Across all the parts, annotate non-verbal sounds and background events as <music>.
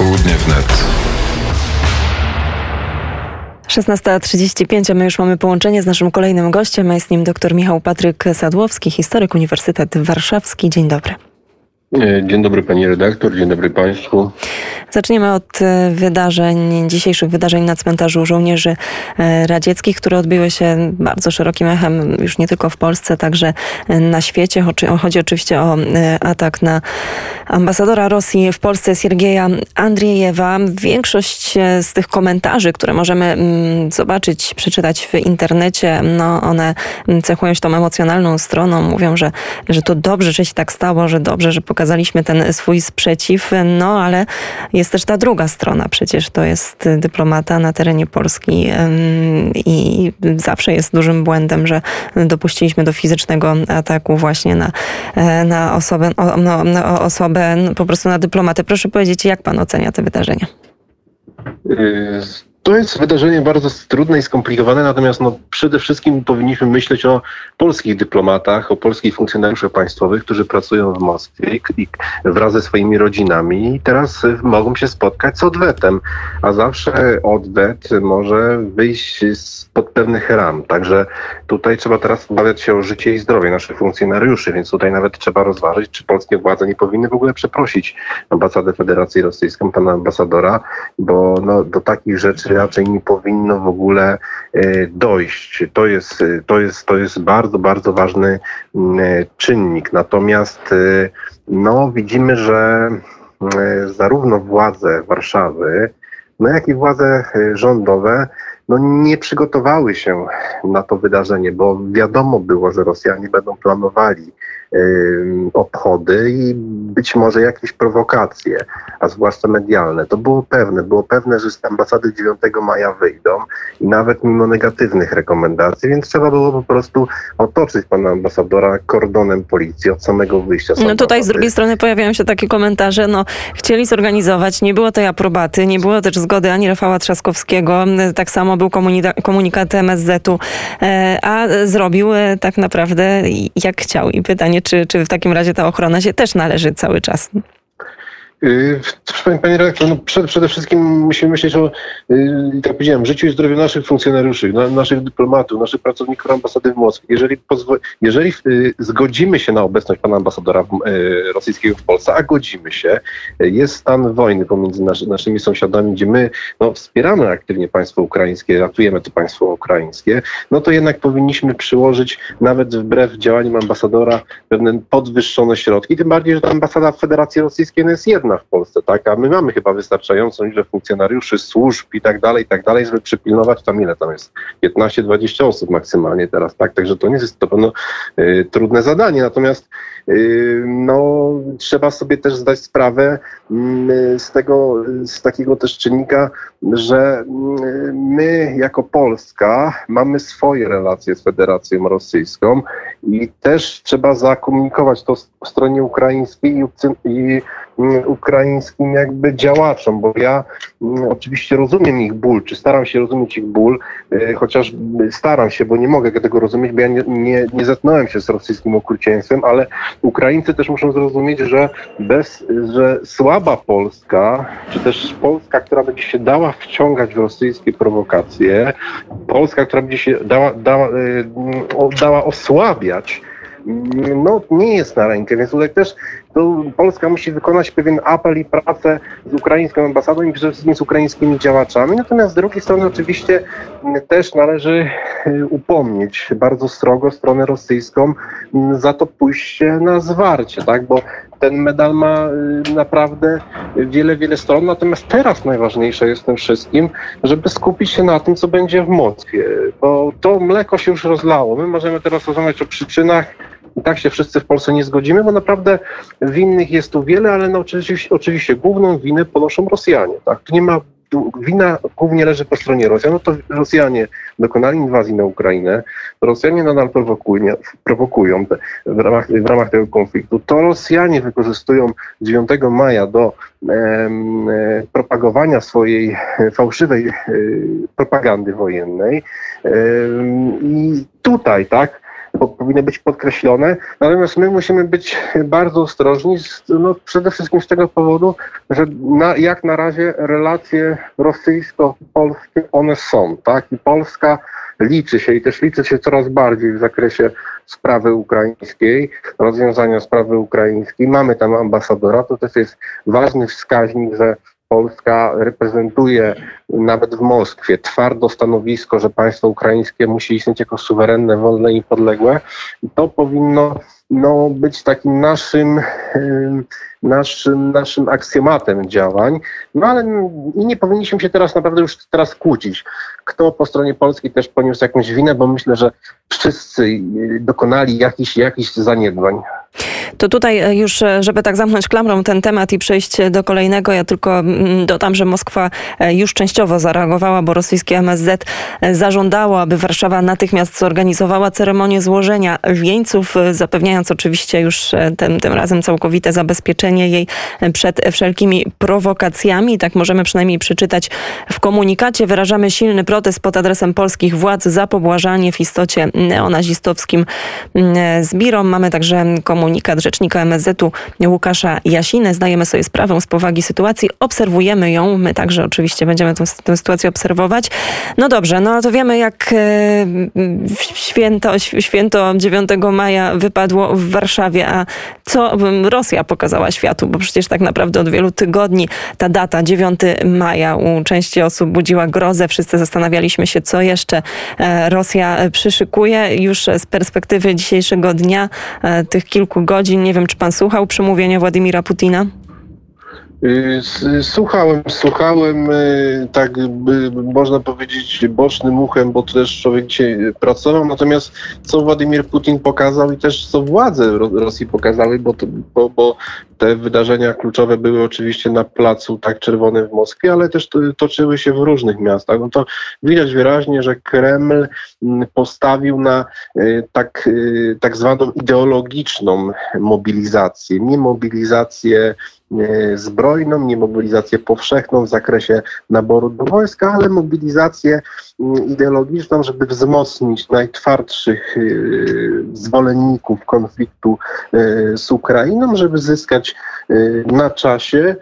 Popołudnie wnet. 16.35, a my już mamy połączenie z naszym kolejnym gościem, a jest nim dr Michał Patryk Sadłowski, historyk Uniwersytet Warszawski. Dzień dobry. E, dzień dobry pani redaktor, dzień dobry państwu. Zaczniemy od e, wydarzeń, dzisiejszych wydarzeń na cmentarzu żołnierzy e, radzieckich, które odbyły się bardzo szerokim echem już nie tylko w Polsce, także na świecie. Chodzi oczywiście o atak na ambasadora Rosji w Polsce Siergieja Andriejewa. Większość z tych komentarzy, które możemy mm, zobaczyć, przeczytać w internecie, no one cechują się tą emocjonalną stroną. Mówią, że, że to dobrze, że się tak stało, że dobrze, że pokazano pokazaliśmy ten swój sprzeciw, no ale jest też ta druga strona. Przecież to jest dyplomata na terenie Polski i zawsze jest dużym błędem, że dopuściliśmy do fizycznego ataku właśnie na, e, na osobę, no, na osobę, po prostu na dyplomatę. Proszę powiedzieć, jak pan ocenia te wydarzenia? Y, to jest wydarzenie bardzo trudne i skomplikowane, natomiast no, przede wszystkim powinniśmy myśleć o polskich dyplomatach, o polskich funkcjonariuszach państwowych, którzy pracują w Moskwie i wraz ze swoimi rodzinami i teraz mogą się spotkać z odwetem, a zawsze odwet może wyjść spod pewnych ram. Także tutaj trzeba teraz obawiać się o życie i zdrowie naszych funkcjonariuszy, więc tutaj nawet trzeba rozważyć, czy polskie władze nie powinny w ogóle przeprosić ambasadę Federacji Rosyjską, pana ambasadora, bo no, do takich rzeczy raczej nie powinno w ogóle e, dojść. To jest, to jest, to jest bardzo, bardzo ważny mm, e, czynnik. Natomiast e, no, widzimy, że zarówno władze Warszawy, no jak i władze rządowe no, nie przygotowały się na to wydarzenie, bo wiadomo było, że Rosjanie będą planowali obchody i być może jakieś prowokacje, a zwłaszcza medialne. To było pewne. Było pewne, że z ambasady 9 maja wyjdą i nawet mimo negatywnych rekomendacji, więc trzeba było po prostu otoczyć pana ambasadora kordonem policji od samego wyjścia. No tutaj z drugiej strony pojawiają się takie komentarze, no chcieli zorganizować, nie było tej aprobaty, nie było też zgody ani Rafała Trzaskowskiego, tak samo był komunikat MSZ-u, e, a zrobił e, tak naprawdę jak chciał. I pytanie, czy, czy w takim razie ta ochrona się też należy cały czas? Yy, panie redaktor, no przede, wszystkim musimy myśleć o, yy, tak powiedziałem, życiu i zdrowiu naszych funkcjonariuszy, na, naszych dyplomatów, naszych pracowników ambasady w Moskwie. Jeżeli, jeżeli yy, zgodzimy się na obecność pana ambasadora rosyjskiego w Polsce, a godzimy się, jest stan wojny pomiędzy naszy, naszymi sąsiadami, gdzie my no, wspieramy aktywnie państwo ukraińskie, ratujemy to państwo ukraińskie, no to jednak powinniśmy przyłożyć nawet wbrew działaniom ambasadora pewne podwyższone środki, tym bardziej, że ta ambasada Federacji Rosyjskiej no jest jedna w Polsce, tak? A my mamy chyba wystarczającą liczbę funkcjonariuszy, służb i tak dalej, i tak dalej, żeby przypilnować tam ile tam jest? 15-20 osób maksymalnie teraz, tak? Także to nie jest to pewno y, trudne zadanie. Natomiast y, no, trzeba sobie też zdać sprawę y, z tego, z takiego też czynnika, że y, my jako Polska mamy swoje relacje z Federacją Rosyjską i też trzeba zakomunikować to stronie ukraińskiej i, i Mm, ukraińskim jakby działaczom, bo ja mm, oczywiście rozumiem ich ból, czy staram się rozumieć ich ból, y, chociaż staram się, bo nie mogę tego rozumieć, bo ja nie, nie, nie zetknąłem się z rosyjskim okrucieństwem, ale Ukraińcy też muszą zrozumieć, że bez, że słaba Polska, czy też Polska, która będzie się dała wciągać w rosyjskie prowokacje, Polska, która będzie się dała, dała, y, dała osłabiać no, nie jest na rękę, więc tutaj też Polska musi wykonać pewien apel i pracę z ukraińską ambasadą i przede wszystkim z ukraińskimi działaczami. Natomiast z drugiej strony oczywiście też należy y, upomnieć bardzo strogo stronę rosyjską za to pójście na zwarcie, tak? bo ten medal ma y, naprawdę wiele, wiele stron. Natomiast teraz najważniejsze jest tym wszystkim, żeby skupić się na tym, co będzie w Moskwie, bo to mleko się już rozlało. My możemy teraz rozmawiać o przyczynach, i tak się wszyscy w Polsce nie zgodzimy, bo naprawdę winnych jest tu wiele, ale no oczywiście, oczywiście główną winę ponoszą Rosjanie. Tak? Nie ma wina głównie leży po stronie Rosjan, no to Rosjanie dokonali inwazji na Ukrainę, Rosjanie nadal prowokują, prowokują w, ramach, w ramach tego konfliktu, to Rosjanie wykorzystują 9 maja do e, propagowania swojej fałszywej e, propagandy wojennej. E, i tutaj, tak, powinny być podkreślone. Natomiast my musimy być bardzo ostrożni, z, no, przede wszystkim z tego powodu, że na, jak na razie relacje rosyjsko-polskie one są, tak? I Polska liczy się i też liczy się coraz bardziej w zakresie sprawy ukraińskiej, rozwiązania sprawy ukraińskiej. Mamy tam ambasadora, to też jest ważny wskaźnik, że Polska reprezentuje nawet w Moskwie twardo stanowisko, że państwo ukraińskie musi istnieć jako suwerenne, wolne i podległe. to powinno no, być takim naszym, naszym, naszym aksjomatem działań. No ale nie powinniśmy się teraz naprawdę już teraz kłócić. Kto po stronie polskiej też poniósł jakąś winę, bo myślę, że wszyscy dokonali jakichś, jakichś zaniedbań. To tutaj e, już, e, żeby tak zamknąć klamrą ten temat i przejść do kolejnego, ja tylko mm, dodam, że Moskwa e, już częściowo zareagowała, bo rosyjskie MSZ zażądało, aby Warszawa natychmiast zorganizowała ceremonię złożenia wieńców, zapewniając oczywiście już tym, tym razem całkowite zabezpieczenie jej przed wszelkimi prowokacjami. Tak możemy przynajmniej przeczytać w komunikacie. Wyrażamy silny protest pod adresem polskich władz za pobłażanie w istocie neonazistowskim mm, zbirom. Mamy także komunikat rzecznika MSZ-u Łukasza Jasiny. Zdajemy sobie sprawę z powagi sytuacji, obserwujemy ją. My także oczywiście będziemy tę, tę sytuację obserwować. No dobrze, no to wiemy jak e, święto, święto 9 maja wypadło w Warszawie, a co Rosja pokazała światu, bo przecież tak naprawdę od wielu tygodni ta data 9 maja u części osób budziła grozę. Wszyscy zastanawialiśmy się, co jeszcze e, Rosja przyszykuje. Już z perspektywy dzisiejszego dnia, e, tych kilku godzin, nie wiem, czy pan słuchał przemówienia Władimira Putina? Y, słuchałem, słuchałem, y, tak można powiedzieć bocznym uchem, bo też człowiek dzisiaj pracował, natomiast co Władimir Putin pokazał i też co władze Rosji pokazały, bo, to, bo, bo te wydarzenia kluczowe były oczywiście na placu tak czerwonym w Moskwie, ale też toczyły się w różnych miastach. No to widać wyraźnie, że Kreml mm, postawił na y, tak, tak zwaną ideologiczną mobilizację, nie mobilizację zbrojną, nie mobilizację powszechną w zakresie naboru do wojska, ale mobilizację mm, ideologiczną, żeby wzmocnić najtwardszych e, zwolenników konfliktu e, z Ukrainą, żeby zyskać na czasie,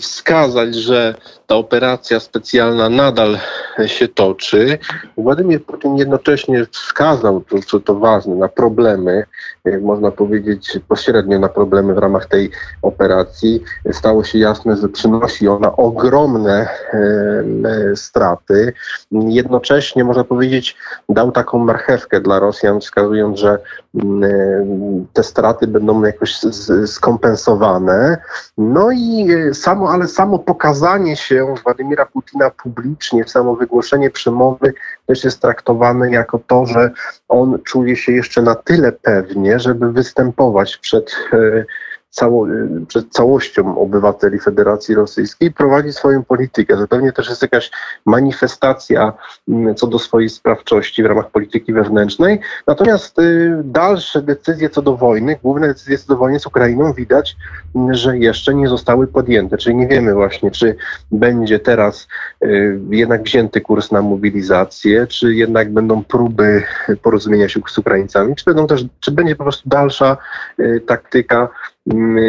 wskazać, że ta operacja specjalna nadal się toczy. Władimir Putin jednocześnie wskazał, co to ważne, na problemy, można powiedzieć pośrednio na problemy w ramach tej operacji stało się jasne, że przynosi ona ogromne e, straty. Jednocześnie, można powiedzieć, dał taką marchewkę dla Rosjan, wskazując, że mm, e, te straty będą jakoś skompensowane. No i e, samo, ale samo pokazanie się Władimira Putina publicznie, samo wygłoszenie przemowy też jest traktowane jako to, że on czuje się jeszcze na tyle pewnie, żeby występować przed cało, przed całością obywateli Federacji Rosyjskiej prowadzi swoją politykę. To pewnie też jest jakaś manifestacja mm, co do swojej sprawczości w ramach polityki wewnętrznej. Natomiast y, dalsze decyzje co do wojny, główne decyzje co do wojny z Ukrainą widać, mm, że jeszcze nie zostały podjęte. Czyli nie wiemy właśnie, czy będzie teraz y, jednak wzięty kurs na mobilizację, czy jednak będą próby porozumienia się z Ukraińcami, czy, będą też, czy będzie po prostu dalsza y, taktyka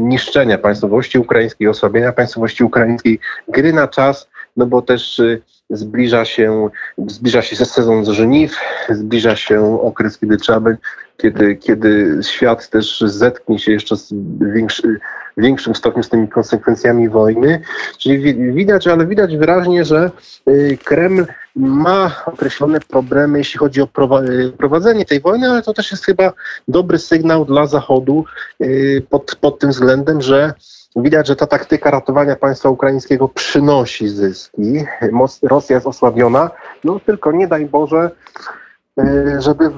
niszczenia państwowości ukraińskiej, osłabienia państwowości ukraińskiej, gry na czas, no bo też y, zbliża się, zbliża się sezon żniw, zbliża się okres, kiedy trzeba kiedy, kiedy świat też zetknie się jeszcze z większy, większym stopniu z tymi konsekwencjami wojny. Czyli widać, ale widać wyraźnie, że y, Kreml ma określone problemy, jeśli chodzi o y, prowadzenie tej wojny, ale to też jest chyba dobry sygnał dla Zachodu y, pod, pod tym względem, że widać, że ta taktyka ratowania państwa ukraińskiego przynosi zyski. Rosja jest osłabiona, no tylko nie daj Boże, żeby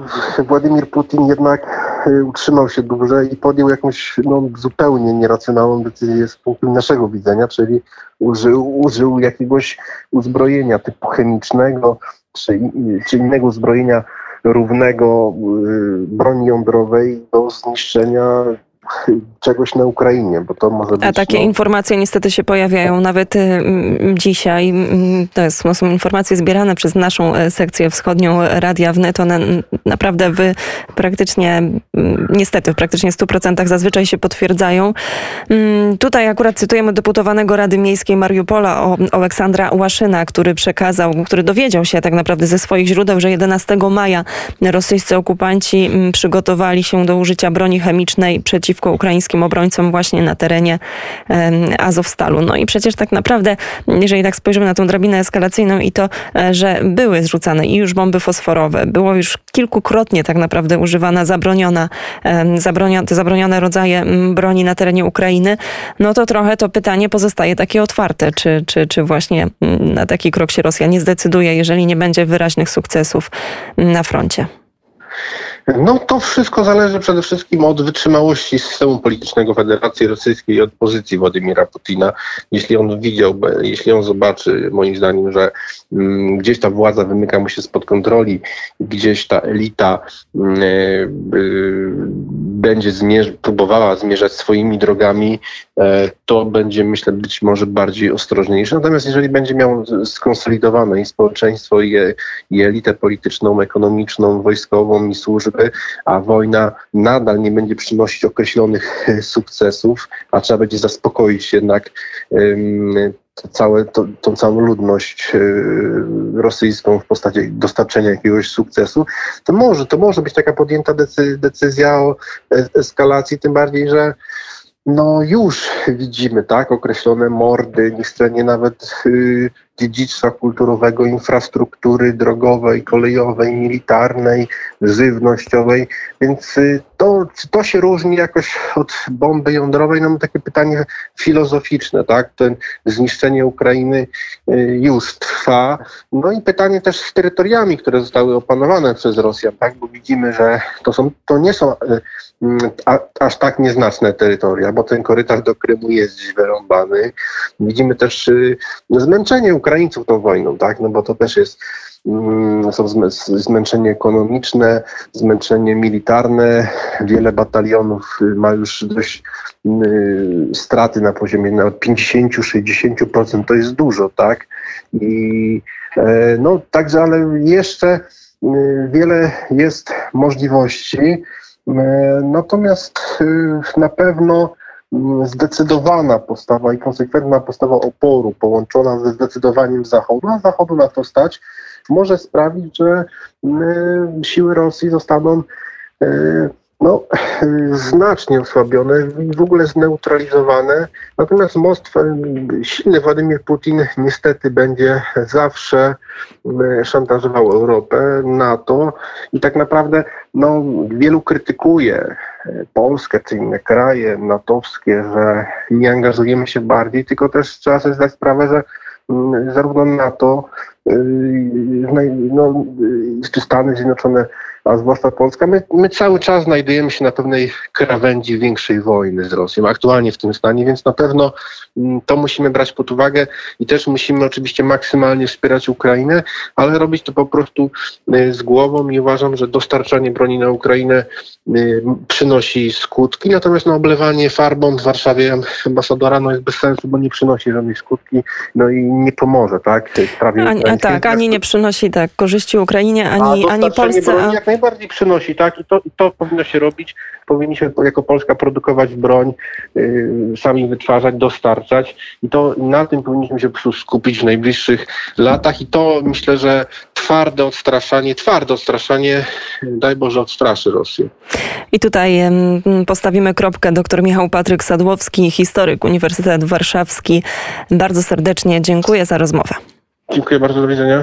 Władimir Putin jednak e, utrzymał się dłużej i podjął jakąś no, zupełnie nieracjonalną decyzję z punktu naszego widzenia, czyli użył, użył jakiegoś uzbrojenia typu chemicznego czy, czy innego uzbrojenia równego e, broni jądrowej do zniszczenia <laughs> czegoś na Ukrainie, bo to może być... A takie no, informacje niestety się pojawiają nawet y, dzisiaj. To jest, są informacje zbierane przez naszą e, sekcję wschodnią Radia Wnet. One naprawdę wy praktycznie, niestety w praktycznie 100% zazwyczaj się potwierdzają. Mm, Tutaj akurat cytujemy deputowanego Rady Miejskiej Mariupola o Aleksandra Łaszyna, który przekazał, który dowiedział się tak naprawdę ze swoich źródeł, że 11 maja rosyjscy okupanci przygotowali się do użycia broni chemicznej przeciwko ukraińskim obrońcom właśnie na terenie Azowstalu. No i przecież tak naprawdę, jeżeli tak spojrzymy na tą drabinę eskalacyjną i to, e, że były zrzucane i już bomby fosforowe, było już kilkukrotnie tak naprawdę używana zabroniona, zabronio, te zabronione rodzaje broni na terenie Ukrainy, no to trochę to pytanie pozostaje takie otwarte, czy, czy, czy właśnie na taki krok się Rosja nie zdecyduje, jeżeli nie będzie wyraźnych sukcesów na froncie. No to wszystko zależy przede wszystkim od wytrzymałości systemu politycznego Federacji Rosyjskiej i od pozycji Władimira Putina. Jeśli on widziałby, jeśli on zobaczy, moim zdaniem, że mm, gdzieś ta władza wymyka mu się spod kontroli, gdzieś ta elita mm, y, będzie zmierz- próbowała zmierzać swoimi drogami, e, to będzie, myślę, być może bardziej ostrożniejszy. Natomiast jeżeli będzie miał skonsolidowane i społeczeństwo, i, i elitę polityczną, ekonomiczną, wojskową i służby, a wojna nadal nie będzie przynosić określonych e, sukcesów, a trzeba będzie zaspokoić jednak to całe, to, tą całą ludność e, rosyjską w postaci dostarczenia jakiegoś sukcesu, to może, to może być taka podjęta decy, decyzja o eskalacji, tym bardziej, że no już widzimy tak określone mordy, niszczenie nawet y, dziedzictwa kulturowego, infrastruktury drogowej, kolejowej, militarnej, żywnościowej, więc y, to, czy to się różni jakoś od bomby jądrowej? No takie pytanie filozoficzne, tak? Ten zniszczenie Ukrainy y, już trwa. No i pytanie też z terytoriami, które zostały opanowane przez Rosjan, tak? Bo widzimy, że to są, to nie są y, mm, a, aż tak nieznaczne terytoria, bo ten korytarz do Krymu jest dziś wyrąbany. Widzimy też zmęczenie Ukraińców tą wojną, tak? No bo to też jest mm, są zmę- zmęczenie ekonomiczne, zmęczenie militarne. Wiele batalionów ma już dość y, straty na poziomie nawet 50-60%. To jest dużo, tak? I e, no także, ale jeszcze y, wiele jest możliwości. E, Natomiast y, na pewno mm, zdecydowana postawa i konsekwentna postawa oporu połączona ze zdecydowaniem Zachodu, a Zachodu na to stać, może sprawić, że mm, siły Rosji zostaną e, no, znacznie osłabione i w ogóle zneutralizowane. Natomiast most, e, silny Władimir Putin niestety będzie zawsze e, szantażował Europę, NATO i tak naprawdę no, wielu krytykuje e, Polskę czy inne kraje natowskie, że nie angażujemy się bardziej, tylko też trzeba sobie zdać sprawę, że mm, zarówno NATO, naj- no, yy, czy Stany Zjednoczone, a zwłaszcza Polska, my, my cały czas znajdujemy się na pewnej krawędzi większej wojny z Rosją, aktualnie w tym stanie, więc na pewno mm, to musimy brać pod uwagę i też musimy oczywiście maksymalnie wspierać Ukrainę, ale robić to po prostu y, z głową i uważam, że dostarczanie broni na Ukrainę y, przynosi skutki, natomiast no, oblewanie farbą w Warszawie ambasadora no, jest bez sensu, bo nie przynosi żadnej skutki, no i nie pomoże, tak? Ani, tak, ani nie przynosi tak korzyści Ukrainie, ani, ani Polsce. A... najbardziej przynosi, tak? I to, i to powinno się robić. Powinniśmy jako Polska produkować broń, yy, sami wytwarzać, dostarczać i to na tym powinniśmy się skupić w najbliższych latach i to myślę, że twarde odstraszanie, twarde odstraszanie, daj Boże, odstraszy Rosję. I tutaj postawimy kropkę. Dr Michał Patryk Sadłowski, historyk Uniwersytet Warszawski. Bardzo serdecznie dziękuję za rozmowę. Dziękuję bardzo, do widzenia.